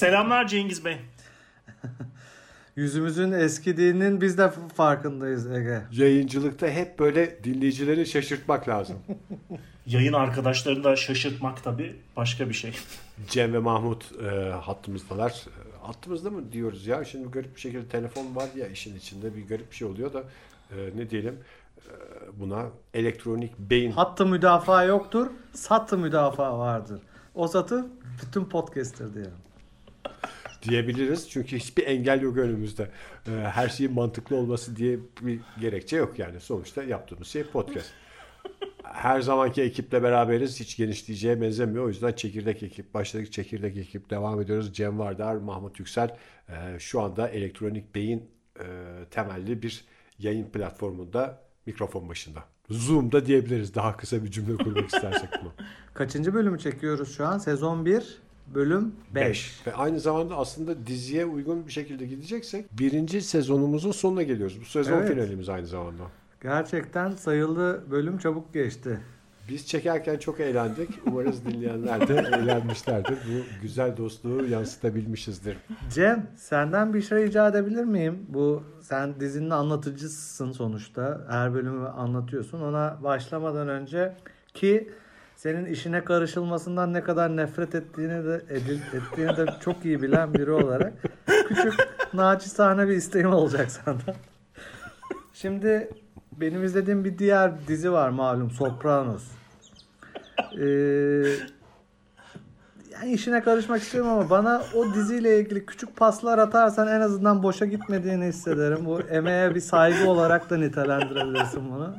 Selamlar Cengiz Bey. Yüzümüzün eskidiğinin biz de farkındayız Ege. Yayıncılıkta hep böyle dinleyicileri şaşırtmak lazım. Yayın arkadaşlarını da şaşırtmak tabii başka bir şey. Cem ve Mahmut e, hattımızdalar. Hattımızda mı diyoruz ya? Şimdi garip bir şekilde telefon var ya işin içinde bir garip bir şey oluyor da e, ne diyelim e, buna elektronik beyin Hattı müdafaa yoktur, sattı müdafaa vardır. O satı bütün podcast'tir diyelim. diyebiliriz. Çünkü hiçbir engel yok önümüzde. E, her şeyin mantıklı olması diye bir gerekçe yok yani. Sonuçta yaptığımız şey podcast. Her zamanki ekiple beraberiz. Hiç genişleyeceğe benzemiyor. O yüzden çekirdek ekip. Başladık çekirdek ekip. Devam ediyoruz. Cem Vardar, Mahmut Yüksel. e, şu anda elektronik beyin e, temelli bir yayın platformunda mikrofon başında. Zoom'da diyebiliriz. Daha kısa bir cümle kurmak istersek bunu. Kaçıncı bölümü çekiyoruz şu an? Sezon 1, bölüm 5. Ve aynı zamanda aslında diziye uygun bir şekilde gideceksek birinci sezonumuzun sonuna geliyoruz. Bu sezon Evet. finalimiz aynı zamanda. Gerçekten sayılı bölüm çabuk geçti. Biz çekerken çok eğlendik. Umarız dinleyenler de eğlenmişlerdir. Bu güzel dostluğu yansıtabilmişizdir. Cem, senden bir şey rica edebilir miyim? Bu sen dizinin anlatıcısın sonuçta. Her bölümü anlatıyorsun. Ona başlamadan önce ki senin işine karışılmasından ne kadar nefret ettiğini de edil- ettiğini de çok iyi bilen biri olarak küçük naçizane bir isteğim olacak senden. Şimdi benim izlediğim bir diğer dizi var malum Sopranos. Ee, yani işine karışmak istiyorum ama bana o diziyle ilgili küçük paslar atarsan en azından boşa gitmediğini hissederim. Bu emeğe bir saygı olarak da nitelendirebilirsin bunu.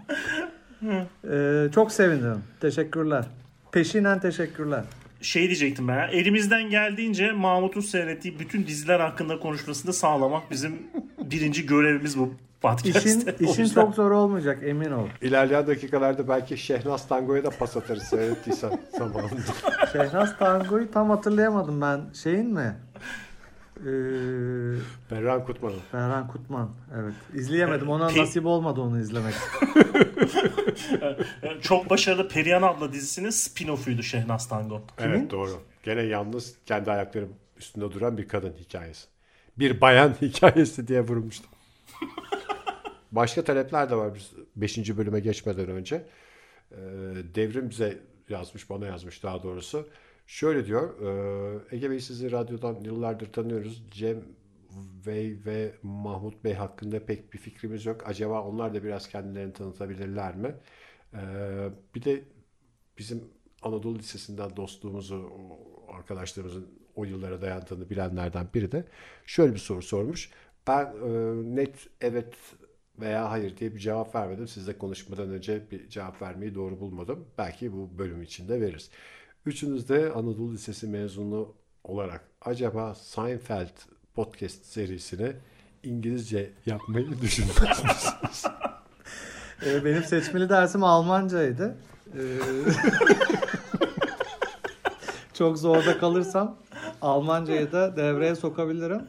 Ee, çok sevindim. Teşekkürler. Peşinen teşekkürler. Şey diyecektim ben. Elimizden geldiğince Mahmut'un seyrettiği bütün diziler hakkında konuşmasını sağlamak bizim birinci görevimiz bu podcast'te. İşin, işin çok zor olmayacak emin ol. İlerleyen dakikalarda belki Şehnaz Tango'ya da pas atarız seyrettiysen zamanında. Şehnaz Tango'yu tam hatırlayamadım ben. Şeyin mi? Ee, Berran Kutman'ın. Ferhan Kutman. Evet. İzleyemedim. Ona Pe- nasip olmadı onu izlemek. Çok başarılı Perihan abla dizisinin spin-off'uydu Şehnaz Tango. Evet doğru. Gene yalnız kendi ayakları üstünde duran bir kadın hikayesi. Bir bayan hikayesi diye vurmuştum. Başka talepler de var biz 5. bölüme geçmeden önce. Ee, Devrim bize yazmış, bana yazmış daha doğrusu. Şöyle diyor, e, Ege Bey sizi radyodan yıllardır tanıyoruz. Cem Bey ve Mahmut Bey hakkında pek bir fikrimiz yok. Acaba onlar da biraz kendilerini tanıtabilirler mi? Ee, bir de bizim Anadolu Lisesi'nden dostluğumuzu, arkadaşlarımızın o yıllara dayandığını bilenlerden biri de şöyle bir soru sormuş. Ben e, net evet veya hayır diye bir cevap vermedim. Sizle konuşmadan önce bir cevap vermeyi doğru bulmadım. Belki bu bölüm içinde veririz. Üçünüz de Anadolu Lisesi mezunu olarak acaba Seinfeld podcast serisini İngilizce yapmayı düşünüyor musunuz? Ee, benim seçmeli dersim Almancaydı. Ee, çok zorda kalırsam Almancayı da devreye sokabilirim.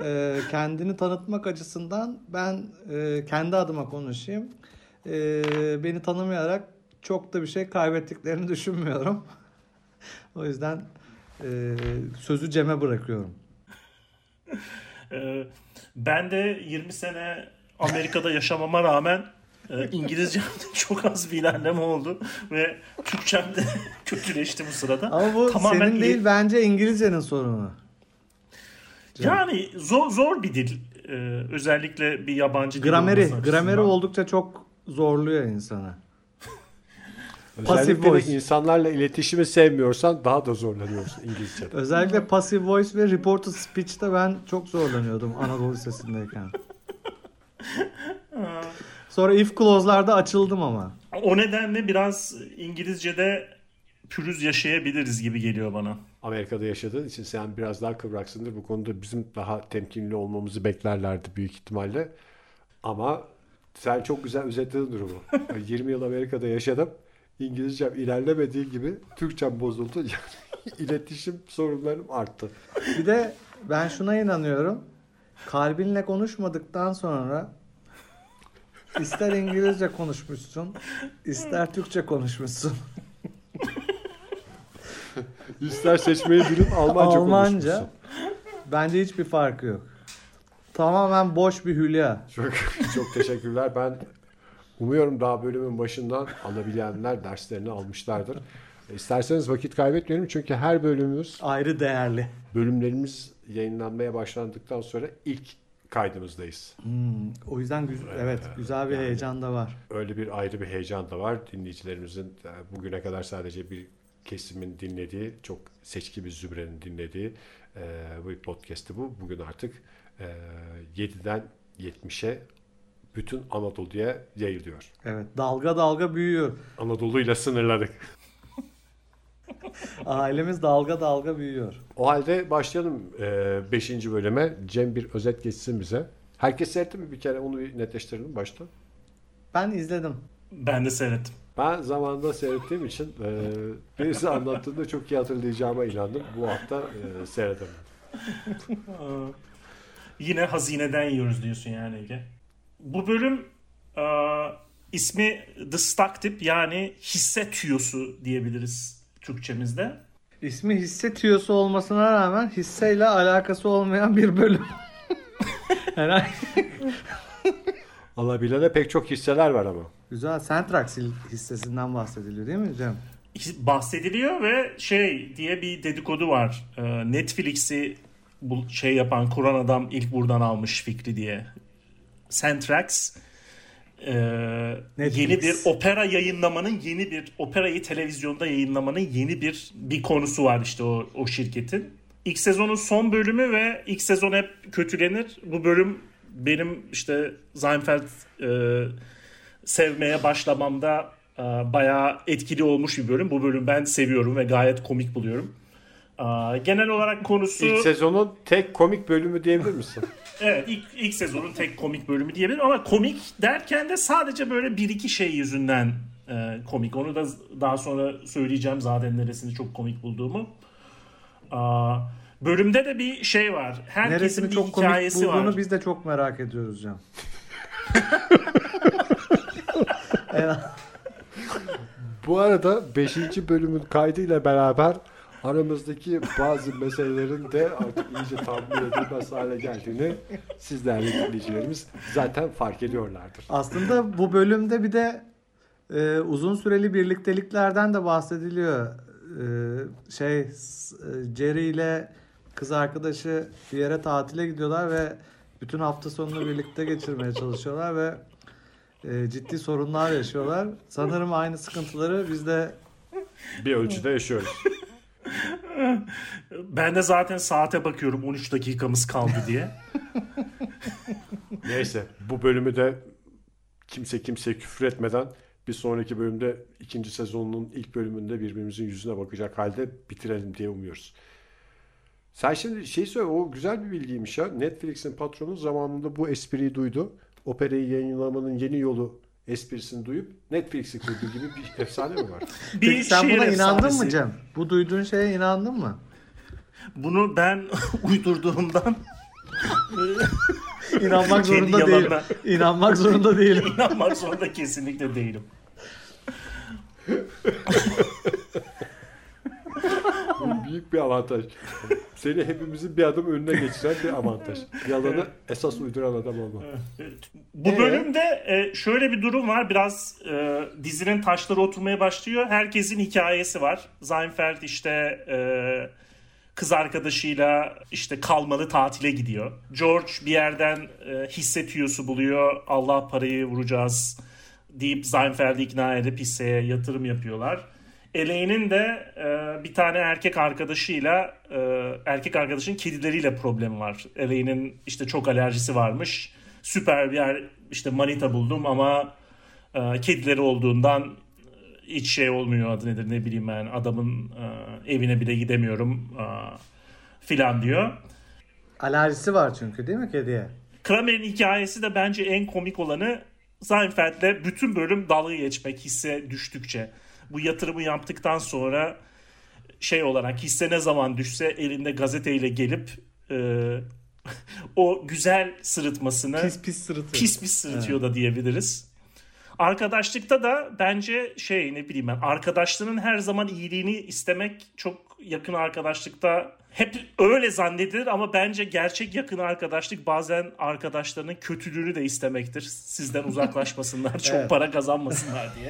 Ee, kendini tanıtmak açısından ben e, kendi adıma konuşayım. Ee, beni tanımayarak çok da bir şey kaybettiklerini düşünmüyorum. o yüzden e, sözü Cem'e bırakıyorum. Ee, ben de 20 sene Amerika'da yaşamama rağmen e, İngilizcemde çok az bir ilerleme oldu ve Türkçem de kötüleşti bu sırada. Ama bu Tamamen senin değil bence İngilizcenin sorunu. Yani zor zor bir dil. Ee, özellikle bir yabancı dil Grameri, grameri oldukça çok zorluyor insanı. Özellikle de voice. insanlarla iletişimi sevmiyorsan daha da zorlanıyorsun İngilizce'de. Özellikle passive voice ve reported speech'te ben çok zorlanıyordum Anadolu Lisesi'ndeyken. Sonra if clause'larda açıldım ama. O nedenle biraz İngilizce'de pürüz yaşayabiliriz gibi geliyor bana. Amerika'da yaşadığın için sen biraz daha kıvraksındır. Bu konuda bizim daha temkinli olmamızı beklerlerdi büyük ihtimalle. Ama sen çok güzel özetledin durumu. 20 yıl Amerika'da yaşadım. İngilizcem ilerlemediği gibi Türkçem bozuldu. Yani iletişim sorunlarım arttı. Bir de ben şuna inanıyorum. Kalbinle konuşmadıktan sonra ister İngilizce konuşmuşsun, ister Türkçe konuşmuşsun. İster seçmeyi bilip Almanca, Almanca konuşmuşsun. bence hiçbir farkı yok. Tamamen boş bir hülya. Çok, çok teşekkürler. Ben umuyorum daha bölümün başından alabilenler derslerini almışlardır. İsterseniz vakit kaybetmeyelim çünkü her bölümümüz, Ayrı değerli. bölümlerimiz yayınlanmaya başlandıktan sonra ilk kaydımızdayız. Hmm, o yüzden güz- evet, güzel bir yani- heyecan da var. Öyle bir ayrı bir heyecan da var. Dinleyicilerimizin e, bugüne kadar sadece bir kesimin dinlediği, çok seçki bir zümrenin dinlediği e, bu podcast'i bu. Bugün artık e, 7'den 70'e bütün Anadolu'ya yayılıyor. Evet, dalga dalga büyüyor. Anadolu'yla sınırladık. Ailemiz dalga dalga büyüyor. O halde başlayalım 5. bölüme. Cem bir özet geçsin bize. Herkes seyretti mi bir kere onu bir netleştirelim başta. Ben izledim. Ben de seyrettim. Ben zamanında seyrettiğim için e, birisi anlattığında çok iyi hatırlayacağıma inandım. Bu hafta e, seyredemem. Ee, Yine hazineden yiyoruz diyorsun yani Ege. Bu bölüm e, ismi The Stock Tip yani hisse tüyosu diyebiliriz Türkçemizde. İsmi hisse tüyosu olmasına rağmen hisseyle alakası olmayan bir bölüm. Herhangi Alabilene pek çok hisseler var ama. Güzel. Centrax hissesinden bahsediliyor değil mi Cem? bahsediliyor ve şey diye bir dedikodu var. Ee, Netflix'i bu şey yapan kuran adam ilk buradan almış fikri diye. Centrax e, Netflix. yeni bir opera yayınlamanın yeni bir operayı televizyonda yayınlamanın yeni bir bir konusu var işte o, o şirketin. İlk sezonun son bölümü ve ilk sezon hep kötülenir. Bu bölüm benim işte Seinfeld e, sevmeye başlamamda e, bayağı etkili olmuş bir bölüm. Bu bölüm ben seviyorum ve gayet komik buluyorum. E, genel olarak konusu... İlk sezonun tek komik bölümü diyebilir misin? Evet ilk, ilk sezonun tek komik bölümü diyebilirim ama komik derken de sadece böyle bir iki şey yüzünden e, komik. Onu da daha sonra söyleyeceğim zaten neresini çok komik bulduğumu. Aa, bölümde de bir şey var. Herkesin Neresini bir çok komik hikayesi bulduğunu var. biz de çok merak ediyoruz. En- Bu arada 5. bölümün kaydıyla beraber aramızdaki bazı meselelerin de artık iyice tahmin edilmez hale geldiğini siz değerli dinleyicilerimiz zaten fark ediyorlardır. Aslında bu bölümde bir de e, uzun süreli birlikteliklerden de bahsediliyor. E, şey e, Jerry ile kız arkadaşı bir yere tatile gidiyorlar ve bütün hafta sonunu birlikte geçirmeye çalışıyorlar ve e, ciddi sorunlar yaşıyorlar. Sanırım aynı sıkıntıları biz de Bir ölçüde yaşıyoruz. Ben de zaten saate bakıyorum 13 dakikamız kaldı diye. Neyse bu bölümü de kimse kimseye küfür etmeden bir sonraki bölümde ikinci sezonun ilk bölümünde birbirimizin yüzüne bakacak halde bitirelim diye umuyoruz. Sen şimdi şey söyle o güzel bir bilgiymiş ya. Netflix'in patronu zamanında bu espriyi duydu. Operayı yayınlamanın yeni yolu esprisini duyup Netflix'i kurduğu gibi bir efsane mi var? Bir Peki sen buna inandın mı Cem? Bu duyduğun şeye inandın mı? Bunu ben uydurduğumdan İnanmak Kendi zorunda değilim. yalanına. İnanmak zorunda değilim. inanmak zorunda kesinlikle değilim. Büyük bir avantaj. Seni hepimizin bir adım önüne geçiren bir avantaj. Yalanı esas uyduran adam olma. Bu Ee? bölümde e, şöyle bir durum var. Biraz e, dizinin taşları oturmaya başlıyor. Herkesin hikayesi var. Seinfeld işte e, kız arkadaşıyla işte kalmalı tatile gidiyor. George bir yerden hisse tüyosu buluyor. Allah parayı vuracağız deyip Seinfeld'i ikna edip hisseye yatırım yapıyorlar. Elaine'in de e, bir tane erkek arkadaşıyla e, erkek arkadaşın kedileriyle problemi var. Elaine'in işte çok alerjisi varmış. Süper bir yer işte manita buldum ama e, kedileri olduğundan e, hiç şey olmuyor adı nedir ne bileyim ben adamın e, evine bile gidemiyorum e, filan diyor. Alerjisi var çünkü değil mi kediye? Kramer'in hikayesi de bence en komik olanı Seinfeld'le bütün bölüm dalga geçmek hisse düştükçe. Bu yatırımı yaptıktan sonra şey olarak hisse ne zaman düşse elinde gazeteyle gelip e, o güzel sırıtmasını Pis pis sırıtıyor. pis pis sırıtıyor da diyebiliriz. Arkadaşlıkta da bence şey ne bileyim ben arkadaşlığının her zaman iyiliğini istemek çok yakın arkadaşlıkta hep öyle zannedilir ama bence gerçek yakın arkadaşlık bazen arkadaşlarının kötülüğünü de istemektir. Sizden uzaklaşmasınlar, çok Evet. para kazanmasınlar diye.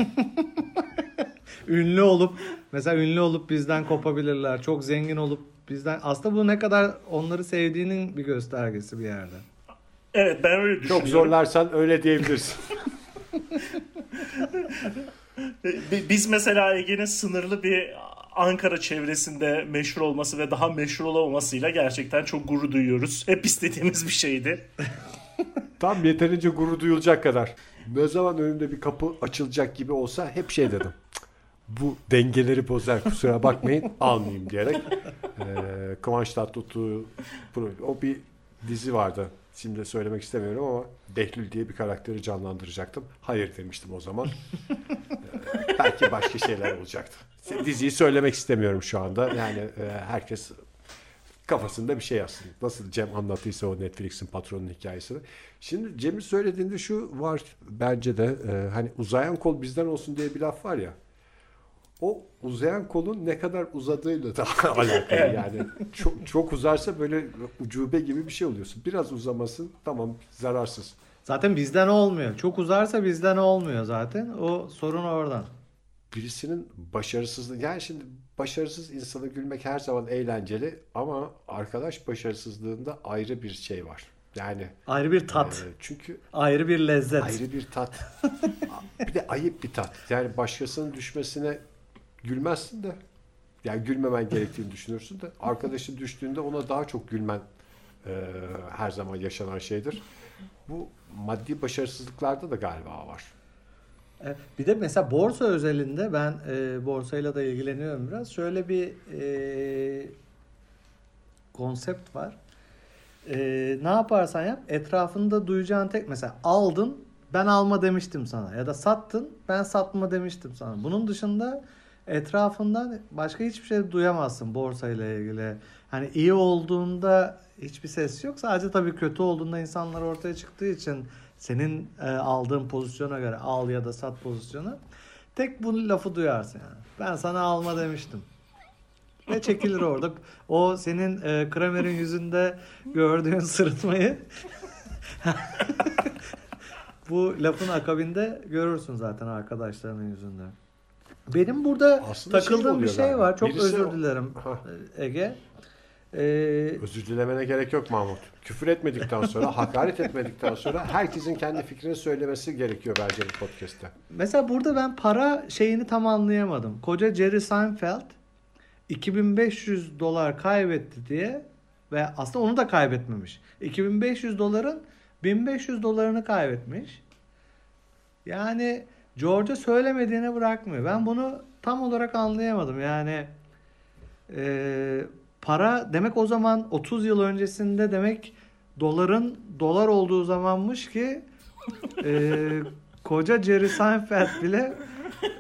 Ünlü olup mesela ünlü olup bizden kopabilirler. Çok zengin olup bizden aslında bu ne kadar onları sevdiğinin bir göstergesi bir yerde. Evet ben öyle düşünüyorum. Çok zorlarsan öyle diyebilirsin. Bi- Biz mesela Ege'nin sınırlı bir Ankara çevresinde meşhur olması ve daha meşhur olamamasıyla gerçekten çok gurur duyuyoruz. Hep istediğimiz bir şeydi. Tam yeterince gurur duyulacak kadar. Ne zaman önümde bir kapı açılacak gibi olsa hep şey dedim. "Cık, Bu dengeleri bozar kusura bakmayın almayayım diyerek. Ee, Kıvanç Tatlıtuğ o bir dizi vardı. Şimdi söylemek istemiyorum ama Behlül diye bir karakteri canlandıracaktım. Hayır demiştim o zaman. Ee, belki başka şeyler olacaktı. Diziyi söylemek istemiyorum şu anda. Yani e, herkes kafasında bir şey yazsın. Nasıl Cem anlattıysa o Netflix'in patronun hikayesini. Şimdi Cem'in söylediğinde şu var bence de e, hani uzayan kol bizden olsun diye bir laf var ya. O uzayan kolun ne kadar uzadığıyla da alakalı yani. Çok, çok uzarsa böyle ucube gibi bir şey oluyorsun. Biraz uzamasın tamam zararsız. Zaten bizden olmuyor. Çok uzarsa bizden olmuyor zaten. O sorun oradan. Birisinin başarısızlığı yani şimdi başarısız insanı gülmek her zaman eğlenceli ama arkadaş başarısızlığında ayrı bir şey var. Yani Ayrı bir tat. e, çünkü Ayrı bir lezzet. ayrı bir tat. bir de ayıp bir tat. Yani başkasının düşmesine gülmezsin de yani gülmemen gerektiğini düşünürsün de arkadaşın düştüğünde ona daha çok gülmen e, her zaman yaşanan şeydir. Bu maddi başarısızlıklarda da galiba var. Bir de mesela borsa özelinde ben e, borsayla da ilgileniyorum biraz. Şöyle bir e, konsept var. E, ne yaparsan yap etrafında duyacağın tek mesela aldın ben alma demiştim sana ya da sattın ben satma demiştim sana. Bunun dışında etrafından başka hiçbir şey duyamazsın borsayla ilgili. Hani iyi olduğunda hiçbir ses yok. Sadece tabii kötü olduğunda insanlar ortaya çıktığı için senin e, aldığın pozisyona göre al ya da sat pozisyonu tek bu lafı duyarsın yani. Ben sana alma demiştim. Ve çekilir orada. O senin e, Kramer'in yüzünde gördüğün sırıtmayı bu lafın akabinde görürsün zaten arkadaşlarının yüzünde. Benim burada Aslında şey takıldığım bir oluyor şey galiba. var. Çok Birisi özür dilerim Ege. Ee, Özür dilemene gerek yok Mahmut. Küfür etmedikten sonra, hakaret etmedikten sonra herkesin kendi fikrini söylemesi gerekiyor bence bu podcast'te. Mesela burada ben para şeyini tam anlayamadım. Koca Jerry Seinfeld 2500 dolar kaybetti diye ve aslında onu da kaybetmemiş. 2500 doların 1500 dolarını kaybetmiş. Yani George'a söylemediğini bırakmıyor. Ben bunu tam olarak anlayamadım. Yani e, para demek o zaman 30 yıl öncesinde demek doların dolar olduğu zamanmış ki e, koca Jerry Seinfeld bile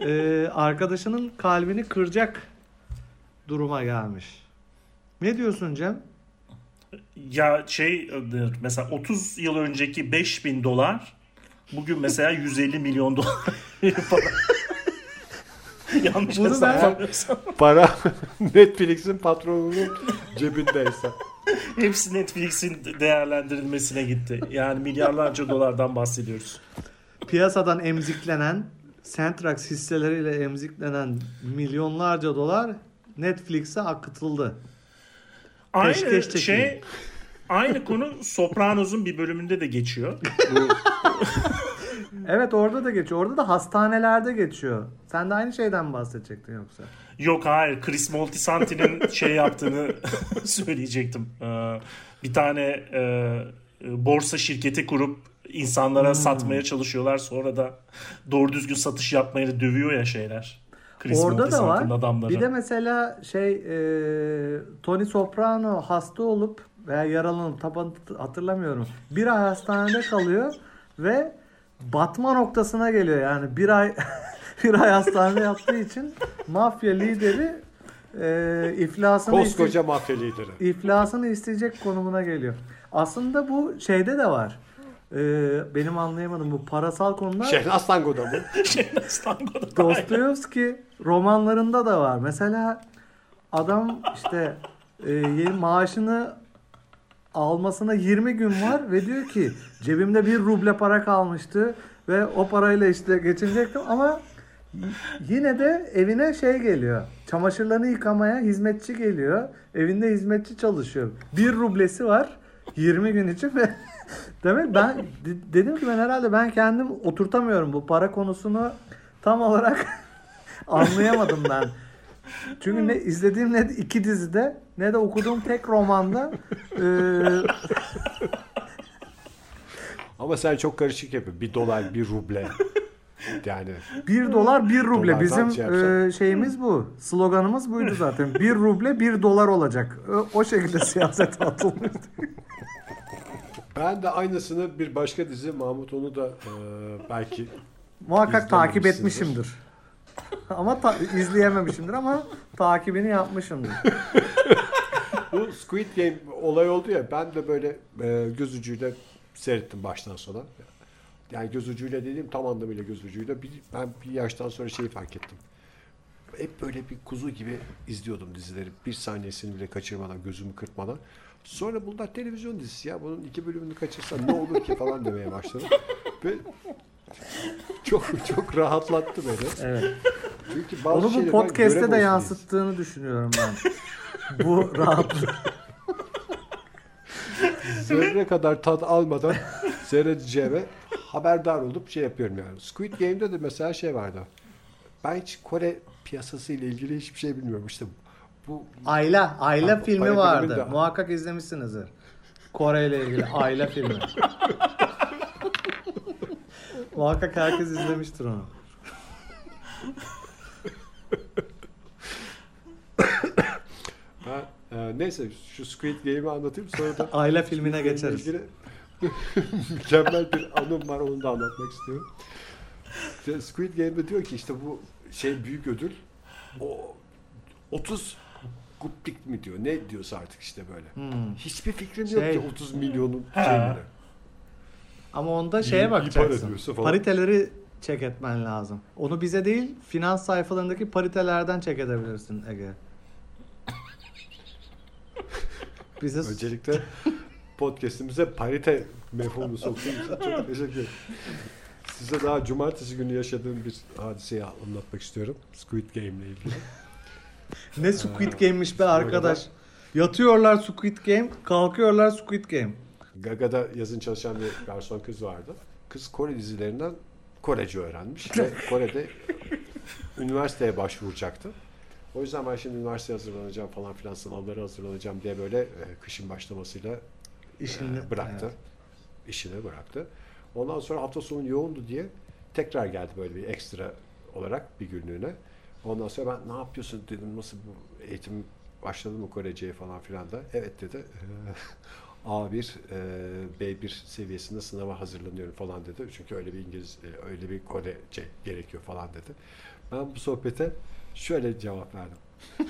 e, arkadaşının kalbini kıracak duruma gelmiş. Ne diyorsun Cem? Ya şey mesela 30 yıl önceki 5000 dolar bugün mesela 150 milyon dolar para. Yanlış Bunu ben-. Para Netflix'in patronunun cebindeyse. Hepsi Netflix'in değerlendirilmesine gitti. Yani milyarlarca dolardan bahsediyoruz. Piyasadan emziklenen Centrax hisseleriyle emziklenen milyonlarca dolar Netflix'e akıtıldı. Aynı Peşkeş çekimi. şey aynı konu Sopranos'un bir bölümünde de geçiyor. Evet orada da geçiyor. Orada da hastanelerde geçiyor. Sen de aynı şeyden bahsedecektin yoksa. Yok hayır Chris Moltisanti'nin şey yaptığını söyleyecektim. Ee, bir tane e, borsa şirketi kurup insanlara satmaya çalışıyorlar. Sonra da doğru düzgün satış yapmayı dövüyor ya şeyler. Chris Orada da var. adamları. Bir de mesela şey e, Tony Soprano hasta olup veya yaralanıp tam hatırlamıyorum. Bir ay hastanede kalıyor ve batma noktasına geliyor. Yani bir ay bir ay hastanede yattığı için mafya lideri e, iflasını iste- Koskoca mafya lideri. iflasını isteyecek konumuna geliyor. Aslında bu şeyde de var. E, benim anlayamadığım bu parasal konular Şehnaz Tango'da mı? Şehnaz Tango'da da Dostoyevski romanlarında da var. Mesela adam işte e, yeni maaşını almasına 20 gün var ve diyor ki cebimde bir ruble para kalmıştı ve o parayla işte geçinecektim ama yine de evine şey geliyor. Çamaşırlarını yıkamaya hizmetçi geliyor. Evinde hizmetçi çalışıyor. Bir rublesi var 20 gün için ve demek ben de- dedim ki ben herhalde ben kendim oturtamıyorum bu para konusunu tam olarak anlayamadım ben. Çünkü ne izlediğim ne iki dizide ne de okuduğum tek romanda e, Ama sen çok karışık yapıyorsun. Bir dolar, bir ruble. Yani bir dolar bir ruble. Dolardan Bizim şey e, şeyimiz bu. Sloganımız buydu zaten. Bir ruble bir dolar olacak. O, o şekilde siyasete atılmıştı. ben de aynısını bir başka dizi Mahmut onu da e, belki Muhakkak takip etmişimdir. ama ta- izleyememişimdir ama takibini yapmışımdır. bu Squid Game olay oldu ya ben de böyle e, göz ucuyla seyrettim baştan sona. Yani göz ucuyla dediğim tam anlamıyla göz ucuyla. Bir, ben bir yaştan sonra şeyi fark ettim. Hep böyle bir kuzu gibi izliyordum dizileri. Bir saniyesini bile kaçırmadan, gözümü kırpmadan. Sonra bunlar televizyon dizisi ya. Bunun iki bölümünü kaçırsam ne olur ki falan demeye başladım. Ve çok çok rahatlattı beni. Evet. Çünkü bazı Onu bu podcast'te de yansıttığını düşünüyorum ben. bu rahatlık. zerre kadar tat almadan seyredeceğime haberdar olup şey yapıyorum yani. Squid Game'de de mesela şey vardı. Ben hiç Kore piyasası ile ilgili hiçbir şey bilmiyorum. İşte bu Ayla, Ayla Ha, filmi vardı. de- Muhakkak izlemişsinizdir. Kore ile ilgili Ayla filmi. Muhakkak herkes izlemiştir onu. ha, e, neyse şu Squid Game'i anlatayım sonra da Ayla filmine geçeriz. ilgili mükemmel bir anım var onu da anlatmak istiyorum. İşte Squid Game'de diyor ki işte bu şey büyük ödül o 30 guptik mi diyor ne diyorsa artık işte böyle. Hmm. Hiçbir fikrim Şey- yok ki 30 milyonun şeyini. Ama onda şeye bakacaksın. Pariteleri check etmen lazım. Onu bize değil, finans sayfalarındaki paritelerden check edebilirsin Ege. Bize Öncelikle podcast'imize parite mefhumu soktuğun için çok teşekkür ederim. Size daha cumartesi günü yaşadığım bir hadiseyi anlatmak istiyorum. Squid Game ile ilgili. ne Squid Game'miş be arkadaş. Yatıyorlar Squid Game, kalkıyorlar Squid Game. Gaga'da yazın çalışan bir garson kız vardı. Kız Kore dizilerinden Korece öğrenmiş ve Kore'de üniversiteye başvuracaktı. O yüzden ben şimdi üniversiteye hazırlanacağım falan filan sınavlara hazırlanacağım diye böyle e, kışın başlamasıyla İşini e, bıraktı. Evet. İşini bıraktı. Ondan sonra hafta sonu yoğundu diye tekrar geldi böyle bir ekstra olarak bir günlüğüne. Ondan sonra ben ne yapıyorsun dedim nasıl bu eğitim başladı mı Korece'ye falan filan da. Evet dedi. A1, e, B1 seviyesinde sınava hazırlanıyorum falan dedi. Çünkü öyle bir İngiliz, e, öyle bir Korece gerekiyor falan dedi. Ben bu sohbete şöyle cevap verdim.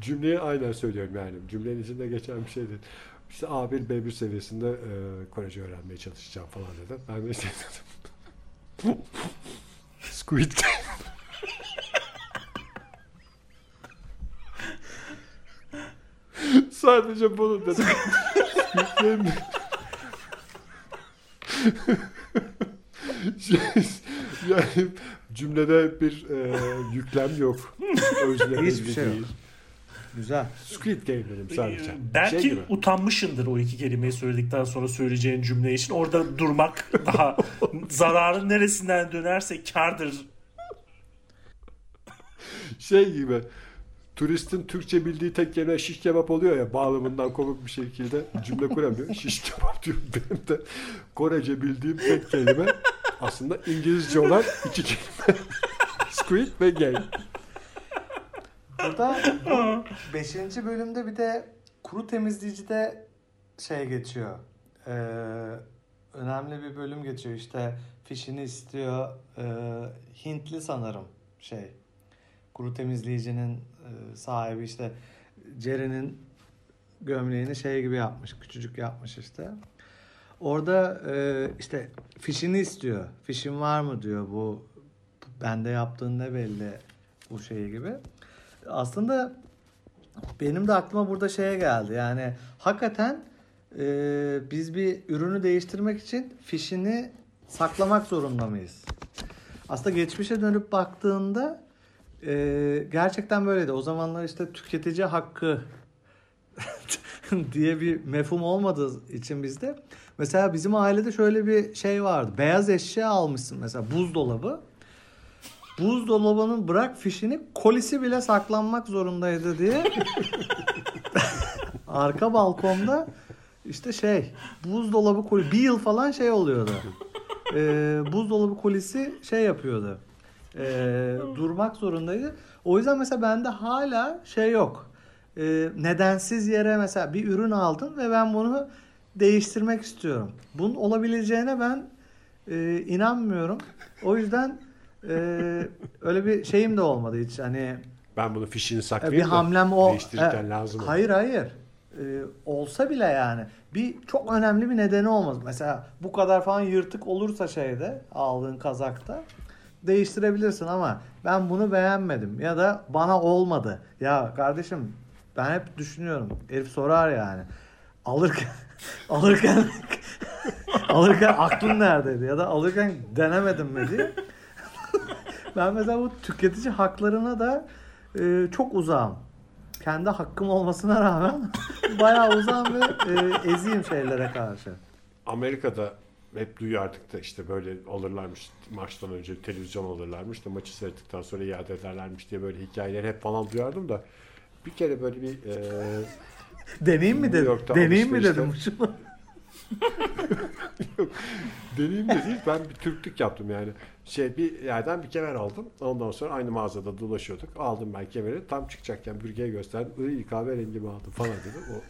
Cümleyi aynen söylüyorum yani. Cümlenin içinde geçen bir şey değil. İşte A1, B1 seviyesinde e, Korece öğrenmeye çalışacağım falan dedi. Ben de şey dedim. Squid Game. Sadece bunu dedim. Şey, yani cümlede bir e, yüklem yok. Özne Hiçbir şey yok. değil. Güzel. Squid Game dedim sadece. Belki Şey gibi. utanmışındır o iki kelimeyi söyledikten sonra söyleyeceğin cümle için. Orada durmak daha zararın neresinden dönerse kardır. Şey gibi turistin Türkçe bildiği tek kelime şiş kebap oluyor ya bağlamından komik bir şekilde cümle kuramıyor. Şiş kebap diyor. Benim de Korece bildiğim tek kelime aslında İngilizce olan iki kelime. Squid ve game. Burada 5. bölümde bir de kuru temizleyicide şey geçiyor. Ee, önemli bir bölüm geçiyor işte fişini istiyor. Ee, Hintli sanırım. şey kuru temizleyicinin sahibi işte Jerry'nin gömleğini şey gibi yapmış. Küçücük yapmış işte. Orada e, işte fişini istiyor. Fişin var mı diyor bu bende yaptığın ne belli bu şey gibi. Aslında benim de aklıma burada şeye geldi. Yani hakikaten e, biz bir ürünü değiştirmek için fişini saklamak zorunda mıyız? Aslında geçmişe dönüp baktığında e, gerçekten böyleydi. O zamanlar işte tüketici hakkı diye bir mefhum olmadığı için bizde. Mesela bizim ailede şöyle bir şey vardı. Beyaz eşya almışsın mesela buzdolabı. Buzdolabının bırak fişini kolisi bile saklanmak zorundaydı diye. Arka balkonda işte şey buzdolabı koli bir yıl falan şey oluyordu. Ee, buzdolabı kolisi şey yapıyordu. Ee, durmak zorundaydı. O yüzden mesela bende hala şey yok. Ee, nedensiz yere mesela bir ürün aldım ve ben bunu değiştirmek istiyorum. Bunun olabileceğine ben e, inanmıyorum. O yüzden e, öyle bir şeyim de olmadı hiç. Hani Ben bunu fişini e, saklayayım bir hamlem o. değiştirirken e, lazım. olur. Hayır hayır. E, olsa bile yani bir çok önemli bir nedeni olmaz. Mesela bu kadar falan yırtık olursa şeyde aldığın kazakta değiştirebilirsin ama ben bunu beğenmedim ya da bana olmadı. Ya kardeşim ben hep düşünüyorum. Herif sorar yani. Alırken alırken alırken aklın neredeydi ya da alırken denemedim mi diye. ben mesela bu tüketici haklarına da e, çok uzağım. Kendi hakkım olmasına rağmen bayağı uzağım ve e, eziyim şeylere karşı. Amerika'da hep duyardık da işte böyle alırlarmış maçtan önce televizyon alırlarmış da maçı seyrettikten sonra iade ederlermiş diye böyle hikayeleri hep falan duyardım da bir kere böyle bir e, Deneyim mi dedim? Deneyim mi dedim? Şunu. deneyim de değil ben bir Türklük yaptım yani şey bir yerden bir kemer aldım ondan sonra aynı mağazada dolaşıyorduk aldım ben kemeri tam çıkacakken bürgeye gösterdim iyi kahverengi mi aldın falan dedi o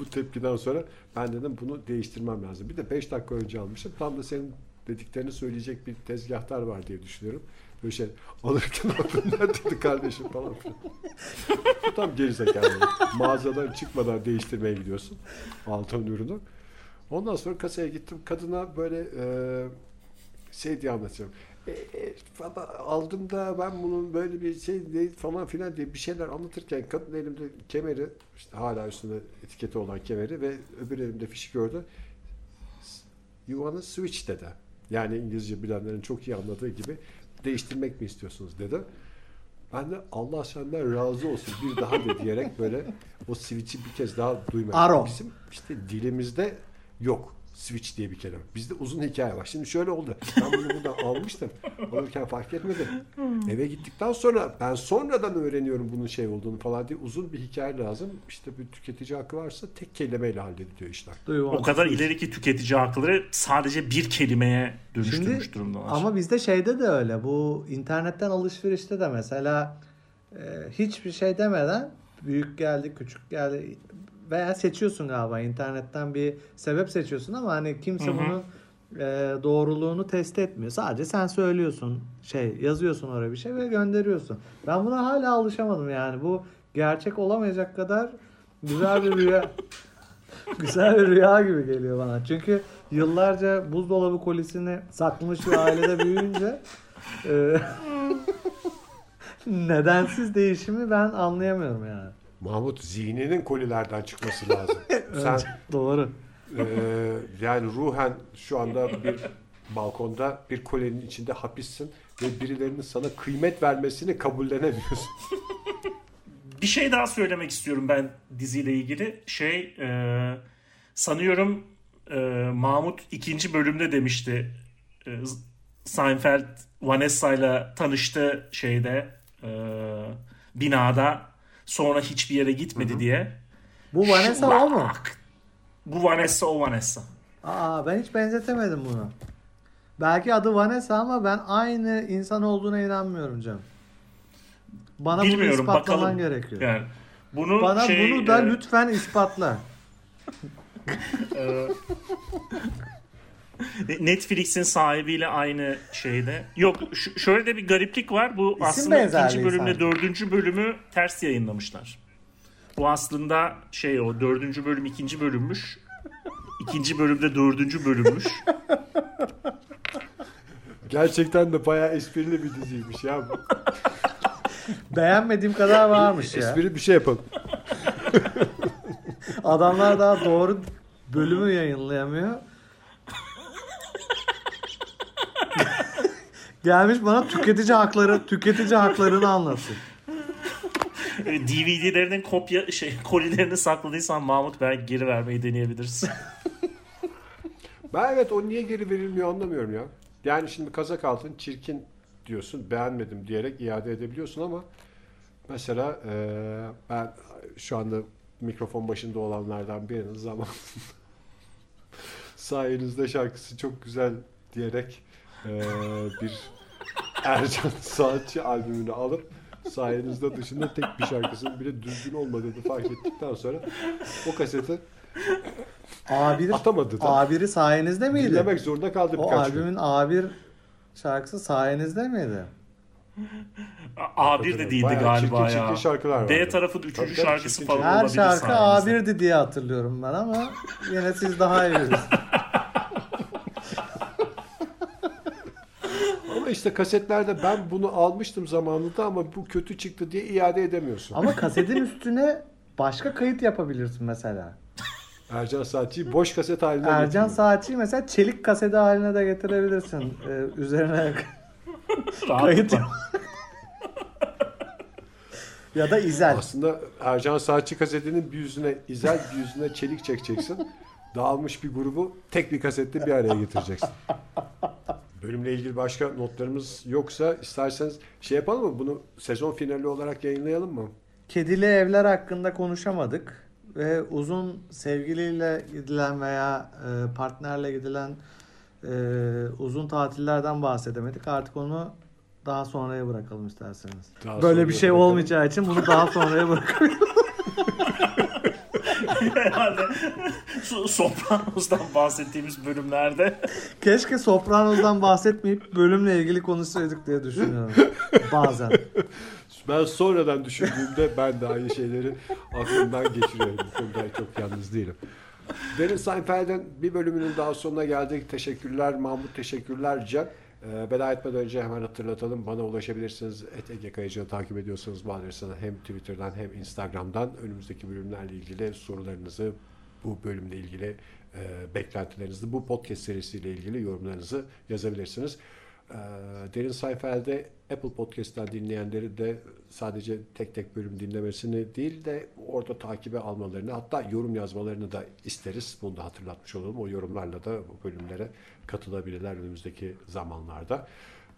bu, tepkiden sonra ben dedim bunu değiştirmem lazım. Bir de 5 dakika önce almışım. Tam da senin dediklerini söyleyecek bir tezgahtar var diye düşünüyorum. Böyle şey alırken aklım neredeydi kardeşim falan filan. Tam gerizekalı. Mağazadan çıkmadan değiştirmeye gidiyorsun. Altın ürünü. Ondan sonra kasaya gittim. Kadına böyle e, şey diye anlatıyorum. E, e, falan aldım da ben bunun böyle bir şey değil falan filan diye bir şeyler anlatırken kadın elimde kemeri işte hala üstünde etiketi olan kemeri ve öbür elimde fişi gördü. You wanna switch dedi. Yani İngilizce bilenlerin çok iyi anladığı gibi değiştirmek mi istiyorsunuz dedi. Ben de Allah senden razı olsun bir daha de diyerek böyle o switch'i bir kez daha duymadım. Aro. Bizim işte dilimizde yok switch diye bir kelime. Bizde uzun hikaye var. Şimdi şöyle oldu. Ben bunu buradan almıştım. Alırken fark etmedim. Eve gittikten sonra ben sonradan öğreniyorum bunun şey olduğunu falan diye uzun bir hikaye lazım. İşte bir tüketici hakkı varsa tek kelimeyle hallediliyor işler. O kadar ileriki tüketici hakları sadece bir kelimeye dönüştürmüş Şimdi, durumdalar. ama bizde şeyde de öyle. Bu internetten alışverişte de mesela e, hiçbir şey demeden büyük geldi, küçük geldi veya seçiyorsun galiba internetten bir sebep seçiyorsun ama hani kimse Hı hı. bunun e, doğruluğunu test etmiyor. Sadece sen söylüyorsun şey yazıyorsun oraya bir şey ve gönderiyorsun. Ben buna hala alışamadım yani. Bu gerçek olamayacak kadar güzel bir rüya. güzel bir rüya gibi geliyor bana. Çünkü yıllarca buzdolabı kolisini saklamış bir ailede büyüyünce e, nedensiz değişimi ben anlayamıyorum yani. Mahmut zihninin kolilerden çıkması lazım. Sen Doğru. Ee, yani ruhen şu anda bir balkonda bir kolenin içinde hapissin ve birilerinin sana kıymet vermesini kabullenemiyorsun. Bir şey daha söylemek istiyorum ben diziyle ilgili. Şey e, sanıyorum e, Mahmut ikinci bölümde demişti. E, Seinfeld Vanessa ile tanıştı şeyde e, binada. Sonra hiçbir yere gitmedi diye. Bu Vanessa o mu? Bu Vanessa o Vanessa. Aa ben hiç benzetemedim bunu. Belki adı Vanessa ama ben aynı insan olduğuna inanmıyorum canım. Bana bunu Bilmiyorum ispatlaman bakalım. gerekiyor. Yani bunu Bana şey, bunu da e, lütfen ispatla. Netflix'in sahibiyle aynı şeyde. Yok ş- şöyle de bir gariplik var. Bu İsim aslında ikinci bölümle sanki. dördüncü bölümü ters yayınlamışlar. Bu aslında şey o dördüncü bölüm ikinci bölümmüş. İkinci bölümde dördüncü bölümmüş. Gerçekten de bayağı esprili bir diziymiş ya. bu. Beğenmediğim kadar varmış ya. Espri bir şey yapalım. Adamlar daha doğru bölümü yayınlayamıyor. Gelmiş bana tüketici hakları, tüketici haklarını anlatıyor. DVD'lerinin kopya şey kolilerini sakladıysan Mahmut belki geri vermeyi deneyebilirsin. Ben evet o niye geri verilmiyor anlamıyorum ya. Yani şimdi kazak altın çirkin diyorsun beğenmedim diyerek iade edebiliyorsun ama mesela eee, ben şu anda mikrofon başında olanlardan birinin zaman sayenizde şarkısı çok güzel diyerek eee, bir Ercan Saatçi albümünü alıp sayenizde dışında tek bir şarkısının bile düzgün olmadığını fark ettikten sonra o kaseti A1, atamadı da. A1'i sayenizde miydi? Dinlemek zorunda kaldım O birkaç gün. albümün A1 şarkısı sayenizde miydi? A1 de değildi Bayağı galiba çirkin ya. çirkin şarkılar vardı. B tarafın Tabii üçüncü şarkısı falan. Her şarkı sayenizde. A1'di diye hatırlıyorum ben ama yine siz daha iyi bilirsiniz. Ama işte kasetlerde ben bunu almıştım zamanında ama bu kötü çıktı diye iade edemiyorsun. Ama kasetin üstüne başka kayıt yapabilirsin mesela. Ercan Saatçı'yı boş kaset haline Ercan getiriyor. Saatçı'yı mesela çelik kaseti haline de getirebilirsin. Ee, üzerine kayıt ya da izel. Aslında Ercan Saatçı kasetinin bir yüzüne izel bir yüzüne çelik çekeceksin. Dağılmış bir grubu tek bir kasette bir araya getireceksin. Bölümle ilgili başka notlarımız yoksa isterseniz şey yapalım mı? Bunu sezon finali olarak yayınlayalım mı? Kedili evler hakkında konuşamadık ve uzun sevgiliyle gidilen veya e, partnerle gidilen e, uzun tatillerden bahsedemedik. Artık onu daha sonraya bırakalım isterseniz. Daha Böyle bir şey bırakalım. olmayacağı için bunu daha sonraya bırakalım. Herhalde So- Sopranos'tan bahsettiğimiz bölümlerde Keşke Sopranos'dan bahsetmeyip bölümle ilgili konuşsaydık diye düşünüyorum bazen. Ben sonradan düşündüğümde ben de aynı şeyleri aklımdan geçiriyorum. Bu konuda çok yalnız değilim. Derin Seinfeld'in bir bölümünün daha sonuna geldik. Teşekkürler Mahmut, teşekkürler Can. Ee, veda etmeden önce hemen hatırlatalım. Bana ulaşabilirsiniz. Et Ege Kayıcı'nı takip ediyorsanız bu adresten hem Twitter'dan hem Instagram'dan önümüzdeki bölümlerle ilgili sorularınızı, bu bölümle ilgili e, beklentilerinizi, bu podcast serisiyle ilgili yorumlarınızı yazabilirsiniz. Ee, Derin Seinfeld'de Apple Podcast'ten dinleyenleri de sadece tek tek bölüm dinlemesini değil de orada takibe almalarını hatta yorum yazmalarını da isteriz. Bunu da hatırlatmış olalım. O yorumlarla da bu bölümlere katılabilirler önümüzdeki zamanlarda.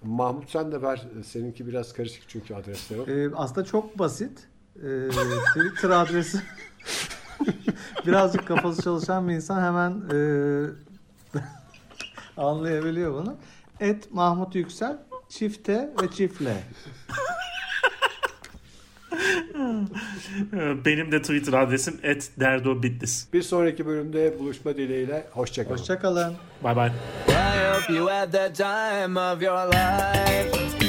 Mahmut sen de ver. Seninki biraz karışık çünkü adresleri. Ee, aslında çok basit. Ee, Twitter adresi birazcık kafası çalışan bir insan hemen e, anlayabiliyor bunu. Et Mahmut Yüksel çifte ve çiftle. benim de Twitter adresim @derdobitlis. Bir sonraki bölümde buluşma dileğiyle. Hoşçakalın. Hoşçakalın. Bay bay. I hope you had the time of your life.